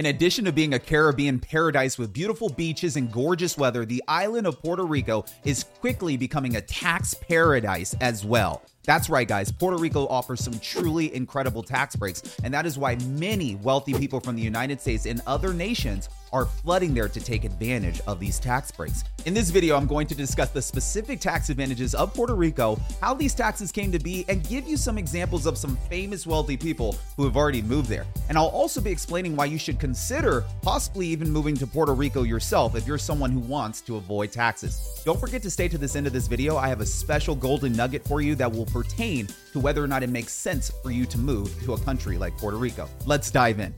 In addition to being a Caribbean paradise with beautiful beaches and gorgeous weather, the island of Puerto Rico is quickly becoming a tax paradise as well. That's right, guys. Puerto Rico offers some truly incredible tax breaks, and that is why many wealthy people from the United States and other nations are flooding there to take advantage of these tax breaks. In this video, I'm going to discuss the specific tax advantages of Puerto Rico, how these taxes came to be, and give you some examples of some famous wealthy people who have already moved there. And I'll also be explaining why you should consider possibly even moving to Puerto Rico yourself if you're someone who wants to avoid taxes. Don't forget to stay to this end of this video. I have a special golden nugget for you that will pertain to whether or not it makes sense for you to move to a country like Puerto Rico. Let's dive in.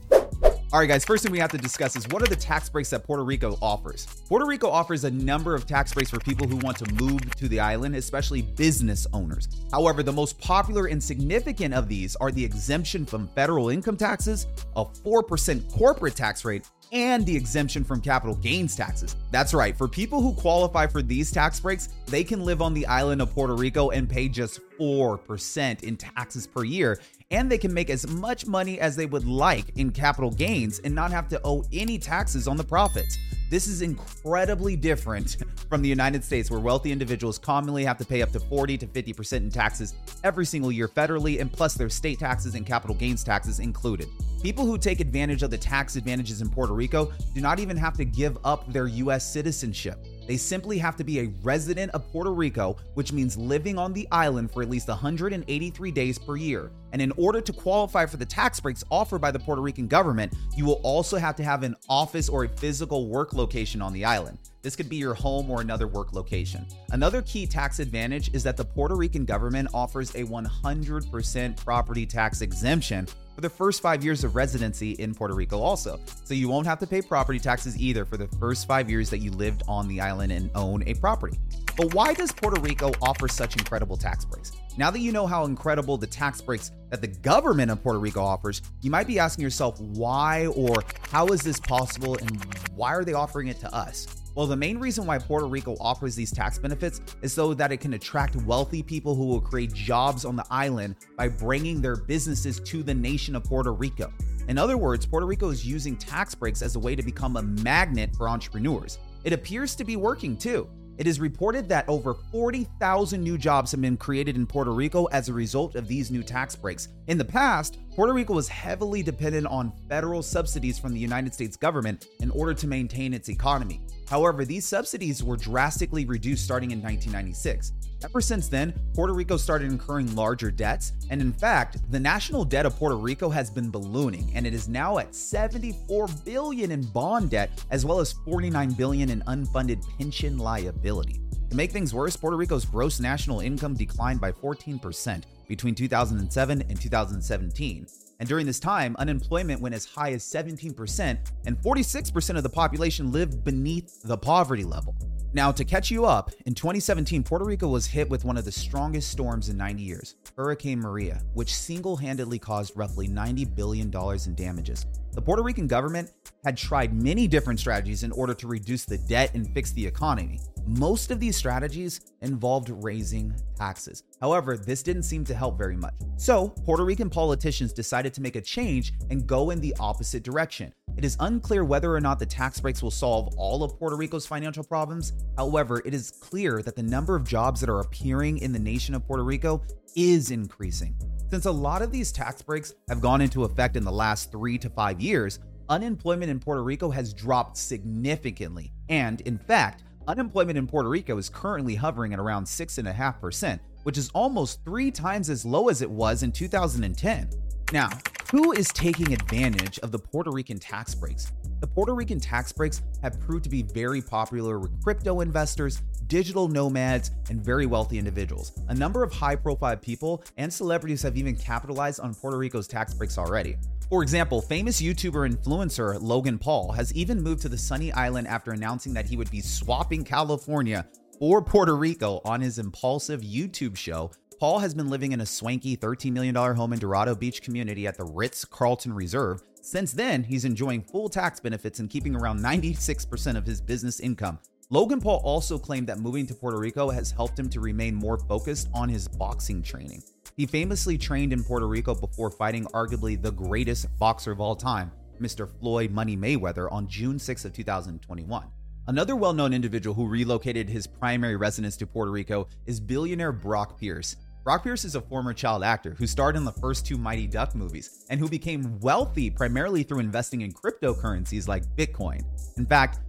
All right, guys, first thing we have to discuss is what are the tax breaks that Puerto Rico offers? Puerto Rico offers a number of tax breaks for people who want to move to the island, especially business owners. However, the most popular and significant of these are the exemption from federal income taxes, a 4% corporate tax rate, and the exemption from capital gains taxes. That's right, for people who qualify for these tax breaks, they can live on the island of Puerto Rico and pay just 4% in taxes per year and they can make as much money as they would like in capital gains and not have to owe any taxes on the profits. This is incredibly different from the United States, where wealthy individuals commonly have to pay up to 40 to 50% in taxes every single year federally, and plus their state taxes and capital gains taxes included. People who take advantage of the tax advantages in Puerto Rico do not even have to give up their US citizenship. They simply have to be a resident of Puerto Rico, which means living on the island for at least 183 days per year. And in order to qualify for the tax breaks offered by the Puerto Rican government, you will also have to have an office or a physical work location on the island. This could be your home or another work location. Another key tax advantage is that the Puerto Rican government offers a 100% property tax exemption for the first five years of residency in Puerto Rico, also. So you won't have to pay property taxes either for the first five years that you lived on the island and own a property. But why does Puerto Rico offer such incredible tax breaks? Now that you know how incredible the tax breaks that the government of Puerto Rico offers, you might be asking yourself why or how is this possible and why are they offering it to us? Well, the main reason why Puerto Rico offers these tax benefits is so that it can attract wealthy people who will create jobs on the island by bringing their businesses to the nation of Puerto Rico. In other words, Puerto Rico is using tax breaks as a way to become a magnet for entrepreneurs. It appears to be working too. It is reported that over 40,000 new jobs have been created in Puerto Rico as a result of these new tax breaks. In the past, Puerto Rico was heavily dependent on federal subsidies from the United States government in order to maintain its economy. However, these subsidies were drastically reduced starting in 1996. Ever since then, Puerto Rico started incurring larger debts, and in fact, the national debt of Puerto Rico has been ballooning and it is now at 74 billion in bond debt as well as 49 billion in unfunded pension liability. To make things worse, Puerto Rico's gross national income declined by 14% between 2007 and 2017. And during this time, unemployment went as high as 17%, and 46% of the population lived beneath the poverty level. Now, to catch you up, in 2017, Puerto Rico was hit with one of the strongest storms in 90 years, Hurricane Maria, which single handedly caused roughly $90 billion in damages. The Puerto Rican government had tried many different strategies in order to reduce the debt and fix the economy. Most of these strategies involved raising taxes. However, this didn't seem to help very much. So, Puerto Rican politicians decided to make a change and go in the opposite direction. It is unclear whether or not the tax breaks will solve all of Puerto Rico's financial problems. However, it is clear that the number of jobs that are appearing in the nation of Puerto Rico is increasing. Since a lot of these tax breaks have gone into effect in the last three to five years, unemployment in Puerto Rico has dropped significantly. And in fact, Unemployment in Puerto Rico is currently hovering at around 6.5%, which is almost three times as low as it was in 2010. Now, who is taking advantage of the Puerto Rican tax breaks? The Puerto Rican tax breaks have proved to be very popular with crypto investors, digital nomads, and very wealthy individuals. A number of high profile people and celebrities have even capitalized on Puerto Rico's tax breaks already. For example, famous YouTuber influencer Logan Paul has even moved to the sunny island after announcing that he would be swapping California for Puerto Rico on his Impaulsive YouTube show. Paul has been living in a swanky $13 million home in Dorado Beach community at the Ritz Carlton Reserve. Since then, he's enjoying full tax benefits and keeping around 96% of his business income. Logan Paul also claimed that moving to Puerto Rico has helped him to remain more focused on his boxing training. He famously trained in Puerto Rico before fighting arguably the greatest boxer of all time, Mr. Floyd Money Mayweather, on June 6 of 2021. Another well known individual who relocated his primary residence to Puerto Rico is billionaire Brock Pierce. Brock Pierce is a former child actor who starred in the first two Mighty Duck movies and who became wealthy primarily through investing in cryptocurrencies like Bitcoin. In fact,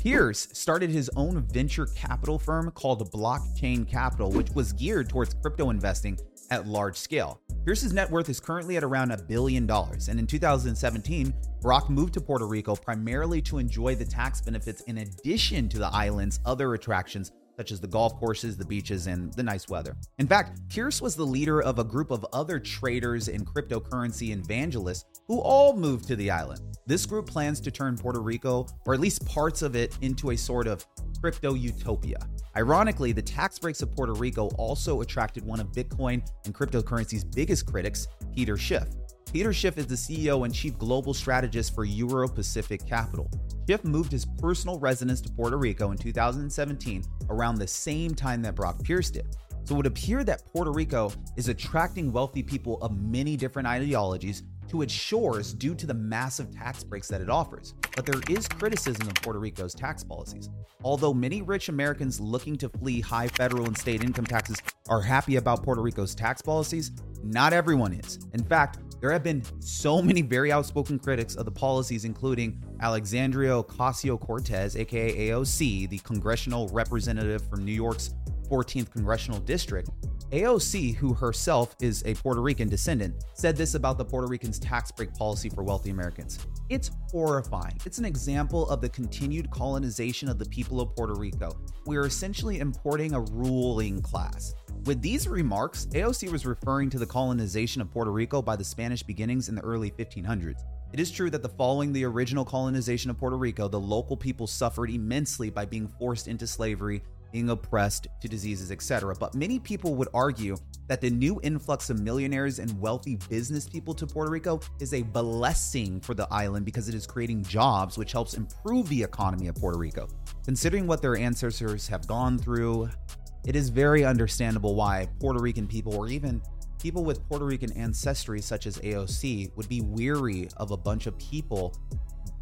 Pierce started his own venture capital firm called Blockchain Capital, which was geared towards crypto investing at large scale. Pierce's net worth is currently at around a billion dollars, and in 2017, Brock moved to Puerto Rico primarily to enjoy the tax benefits in addition to the island's other attractions such as the golf courses, the beaches, and the nice weather. In fact, Pierce was the leader of a group of other traders and cryptocurrency evangelists who all moved to the island. This group plans to turn Puerto Rico, or at least parts of it, into a sort of crypto utopia. Ironically, the tax breaks of Puerto Rico also attracted one of Bitcoin and cryptocurrency's biggest critics, Peter Schiff. Peter Schiff is the CEO and chief global strategist for Euro Pacific Capital. Schiff moved his personal residence to Puerto Rico in 2017 around the same time that Brock Pierce did. So it would appear that Puerto Rico is attracting wealthy people of many different ideologies to its shores due to the massive tax breaks that it offers. But there is criticism of Puerto Rico's tax policies. Although many rich Americans looking to flee high federal and state income taxes are happy about Puerto Rico's tax policies, not everyone is. In fact, there have been so many very outspoken critics of the policies, including Alexandria Ocasio Cortez, aka AOC, the congressional representative from New York's 14th congressional district, AOC, who herself is a Puerto Rican descendant, said this about the Puerto Ricans' tax break policy for wealthy Americans. It's horrifying. It's an example of the continued colonization of the people of Puerto Rico. We are essentially importing a ruling class. With these remarks, AOC was referring to the colonization of Puerto Rico by the Spanish beginnings in the early 1500s. It is true that the following the original colonization of Puerto Rico, the local people suffered immensely by being forced into slavery being oppressed to diseases, etc. But many people would argue that the new influx of millionaires and wealthy business people to Puerto Rico is a blessing for the island because it is creating jobs, which helps improve the economy of Puerto Rico. Considering what their ancestors have gone through, it is very understandable why Puerto Rican people, or even people with Puerto Rican ancestry, such as AOC, would be weary of a bunch of people,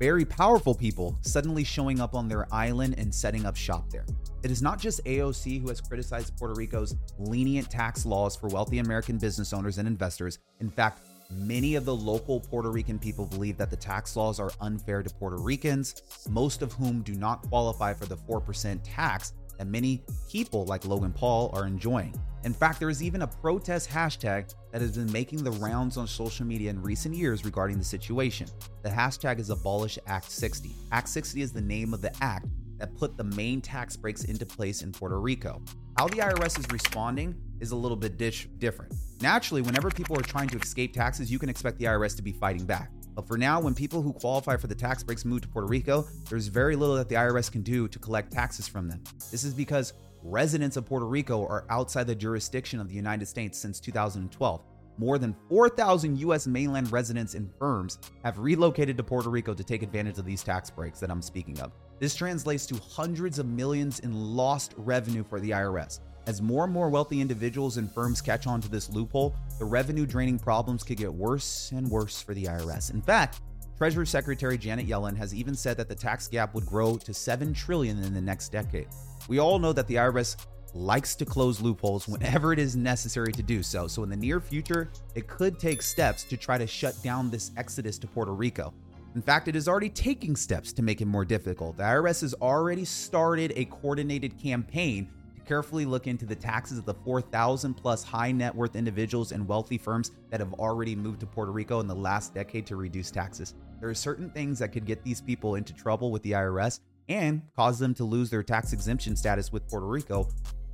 very powerful people, suddenly showing up on their island and setting up shop there. It is not just AOC who has criticized Puerto Rico's lenient tax laws for wealthy American business owners and investors. In fact, many of the local Puerto Rican people believe that the tax laws are unfair to Puerto Ricans, most of whom do not qualify for the 4% tax that many people like Logan Paul are enjoying. In fact, there is even a protest hashtag that has been making the rounds on social media in recent years regarding the situation. The hashtag is Abolish Act 60. Act 60 is the name of the act that put the main tax breaks into place in Puerto Rico. How the IRS is responding is a little bit dish- different. Naturally, whenever people are trying to escape taxes, you can expect the IRS to be fighting back. But for now, when people who qualify for the tax breaks move to Puerto Rico, there's very little that the IRS can do to collect taxes from them. This is because residents of Puerto Rico are outside the jurisdiction of the United States since 2012. More than 4,000 US mainland residents and firms have relocated to Puerto Rico to take advantage of these tax breaks that I'm speaking of. This translates to hundreds of millions in lost revenue for the IRS. As more and more wealthy individuals and firms catch on to this loophole, the revenue draining problems could get worse and worse for the IRS. In fact, Treasury Secretary Janet Yellen has even said that the tax gap would grow to 7 trillion in the next decade. We all know that the IRS likes to close loopholes whenever it is necessary to do so. So in the near future, it could take steps to try to shut down this exodus to Puerto Rico. In fact, it is already taking steps to make it more difficult. The IRS has already started a coordinated campaign carefully look into the taxes of the 4,000 plus high net worth individuals and wealthy firms that have already moved to Puerto Rico in the last decade to reduce taxes. There are certain things that could get these people into trouble with the IRS and cause them to lose their tax exemption status with Puerto Rico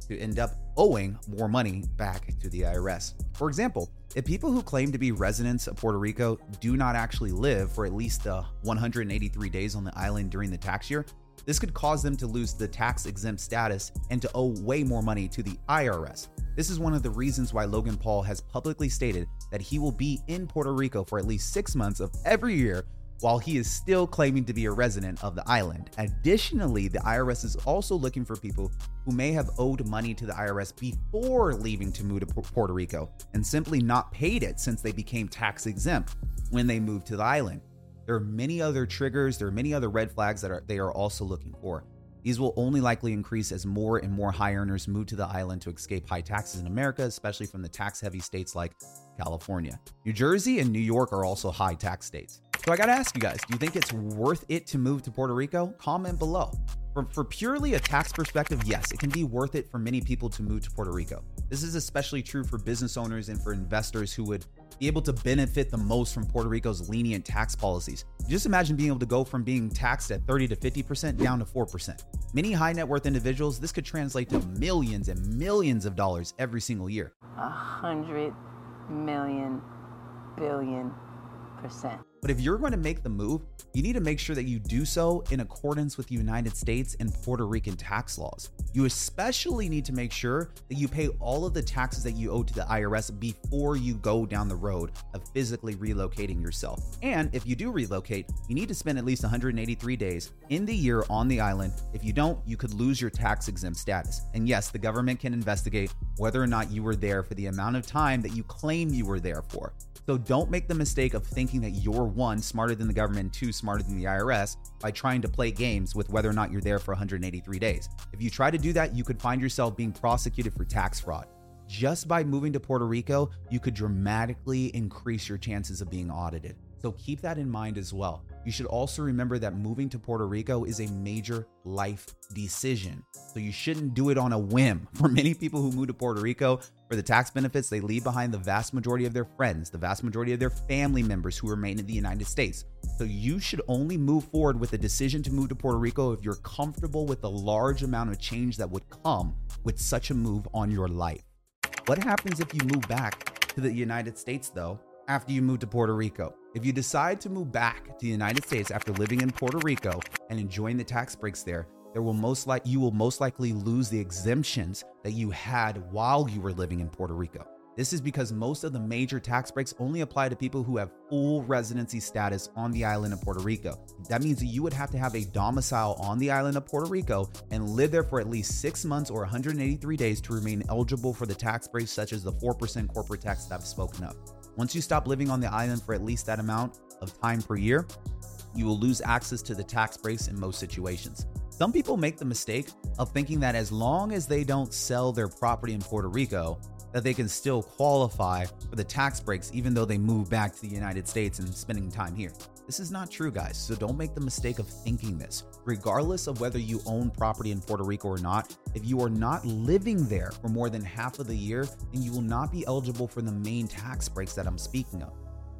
to end up owing more money back to the IRS. For example, if people who claim to be residents of Puerto Rico do not actually live for at least uh, the 183 days on the island during the tax year, this could cause them to lose the tax exempt status and to owe way more money to the IRS. This is one of the reasons why Logan Paul has publicly stated that he will be in Puerto Rico for at least six months of every year while he is still claiming to be a resident of the island. Additionally, the IRS is also looking for people who may have owed money to the IRS before leaving to move to Puerto Rico and simply not paid it since they became tax exempt when they moved to the island. There are many other triggers, there are many other red flags that are, they are also looking for. These will only likely increase as more and more high earners move to the island to escape high taxes in America, especially from the tax heavy states like California. New Jersey and New York are also high tax states. So I gotta ask you guys, do you think it's worth it to move to Puerto Rico? Comment below. For, for purely a tax perspective, yes, it can be worth it for many people to move to Puerto Rico. This is especially true for business owners and for investors who would be able to benefit the most from Puerto Rico's lenient tax policies. Just imagine being able to go from being taxed at 30 to 50% down to 4%. Many high net worth individuals, this could translate to millions and millions of dollars every single year. A hundred million billion percent. But if you're going to make the move, you need to make sure that you do so in accordance with the United States and Puerto Rican tax laws. You especially need to make sure that you pay all of the taxes that you owe to the IRS before you go down the road of physically relocating yourself. And if you do relocate, you need to spend at least 183 days in the year on the island. If you don't, you could lose your tax exempt status. And yes, the government can investigate whether or not you were there for the amount of time that you claim you were there for. So don't make the mistake of thinking that you're one, smarter than the government, two, smarter than the IRS by trying to play games with whether or not you're there for 183 days. If you try to do that, you could find yourself being prosecuted for tax fraud. Just by moving to Puerto Rico, you could dramatically increase your chances of being audited. So keep that in mind as well. You should also remember that moving to Puerto Rico is a major life decision. So you shouldn't do it on a whim. For many people who move to Puerto Rico for the tax benefits, they leave behind the vast majority of their friends, the vast majority of their family members who remain in the United States. So you should only move forward with a decision to move to Puerto Rico if you're comfortable with the large amount of change that would come with such a move on your life. What happens if you move back to the United States though after you move to Puerto Rico. If you decide to move back to the United States after living in Puerto Rico and enjoying the tax breaks there, there will most like you will most likely lose the exemptions that you had while you were living in Puerto Rico. This is because most of the major tax breaks only apply to people who have full residency status on the island of Puerto Rico. That means that you would have to have a domicile on the island of Puerto Rico and live there for at least six months or 183 days to remain eligible for the tax breaks, such as the 4% corporate tax that I've spoken of. Once you stop living on the island for at least that amount of time per year, you will lose access to the tax breaks in most situations. Some people make the mistake of thinking that as long as they don't sell their property in Puerto Rico, that they can still qualify for the tax breaks even though they move back to the United States and spending time here. This is not true, guys, so don't make the mistake of thinking this. Regardless of whether you own property in Puerto Rico or not, if you are not living there for more than half of the year, then you will not be eligible for the main tax breaks that I'm speaking of.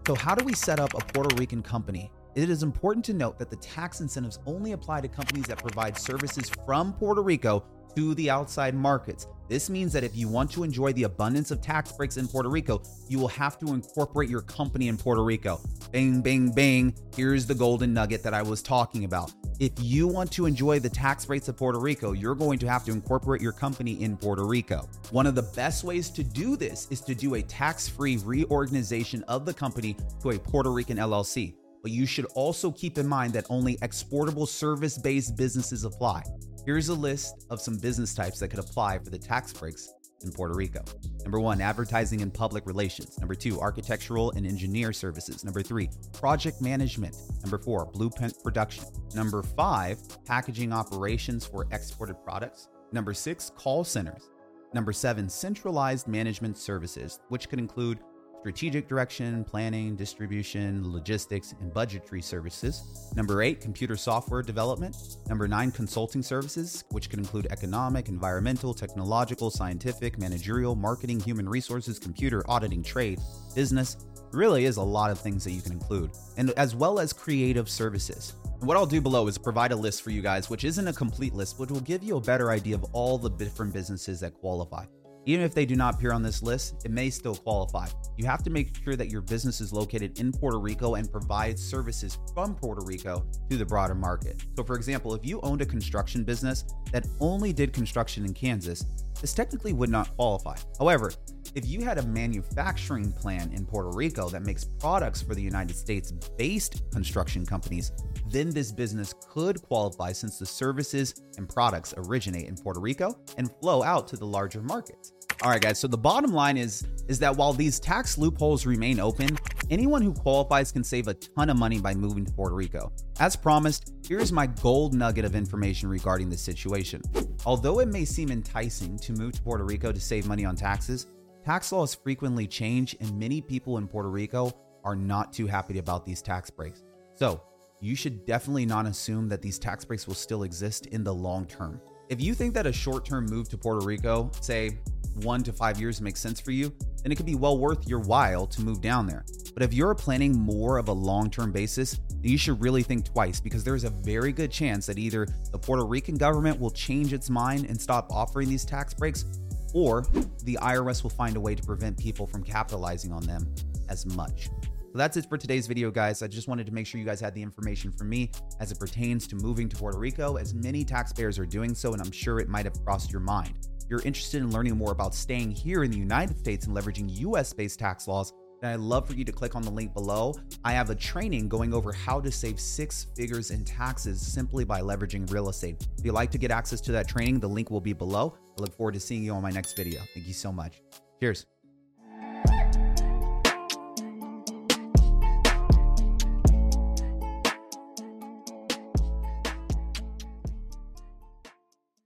So, how do we set up a Puerto Rican company? It is important to note that the tax incentives only apply to companies that provide services from Puerto Rico to the outside markets. This means that if you want to enjoy the abundance of tax breaks in Puerto Rico, you will have to incorporate your company in Puerto Rico. Bang, bang, bang. Here's the golden nugget that I was talking about. If you want to enjoy the tax rates of Puerto Rico, you're going to have to incorporate your company in Puerto Rico. One of the best ways to do this is to do a tax free reorganization of the company to a Puerto Rican LLC. But you should also keep in mind that only exportable service based businesses apply. Here's a list of some business types that could apply for the tax breaks in Puerto Rico. Number one, advertising and public relations. Number two, architectural and engineer services. Number three, project management. Number four, blueprint production. Number five, packaging operations for exported products. Number six, call centers. Number seven, centralized management services, which could include strategic direction, planning, distribution, logistics, and budgetary services. Number eight, computer software development. Number nine, consulting services, which can include economic, environmental, technological, scientific, managerial, marketing, human resources, computer, auditing, trade, business. Really is a lot of things that you can include, and as well as creative services. What I'll do below is provide a list for you guys, which isn't a complete list, but will give you a better idea of all the different businesses that qualify. Even if they do not appear on this list, it may still qualify. You have to make sure that your business is located in Puerto Rico and provides services from Puerto Rico to the broader market. So, for example, if you owned a construction business that only did construction in Kansas, this technically would not qualify. However, if you had a manufacturing plant in Puerto Rico that makes products for the United States based construction companies, then this business could qualify since the services and products originate in Puerto Rico and flow out to the larger markets. All right, guys. So the bottom line is is that while these tax loopholes remain open, anyone who qualifies can save a ton of money by moving to Puerto Rico. As promised, here's my gold nugget of information regarding the situation. Although it may seem enticing to move to Puerto Rico to save money on taxes, tax laws frequently change, and many people in Puerto Rico are not too happy about these tax breaks. So, you should definitely not assume that these tax breaks will still exist in the long term. If you think that a short term move to Puerto Rico, say one to five years, makes sense for you, then it could be well worth your while to move down there. But if you're planning more of a long term basis, then you should really think twice because there is a very good chance that either the Puerto Rican government will change its mind and stop offering these tax breaks, or the IRS will find a way to prevent people from capitalizing on them as much. So that's it for today's video, guys. I just wanted to make sure you guys had the information from me as it pertains to moving to Puerto Rico, as many taxpayers are doing so, and I'm sure it might have crossed your mind. You're interested in learning more about staying here in the United States and leveraging US based tax laws, then I'd love for you to click on the link below. I have a training going over how to save six figures in taxes simply by leveraging real estate. If you'd like to get access to that training, the link will be below. I look forward to seeing you on my next video. Thank you so much. Cheers.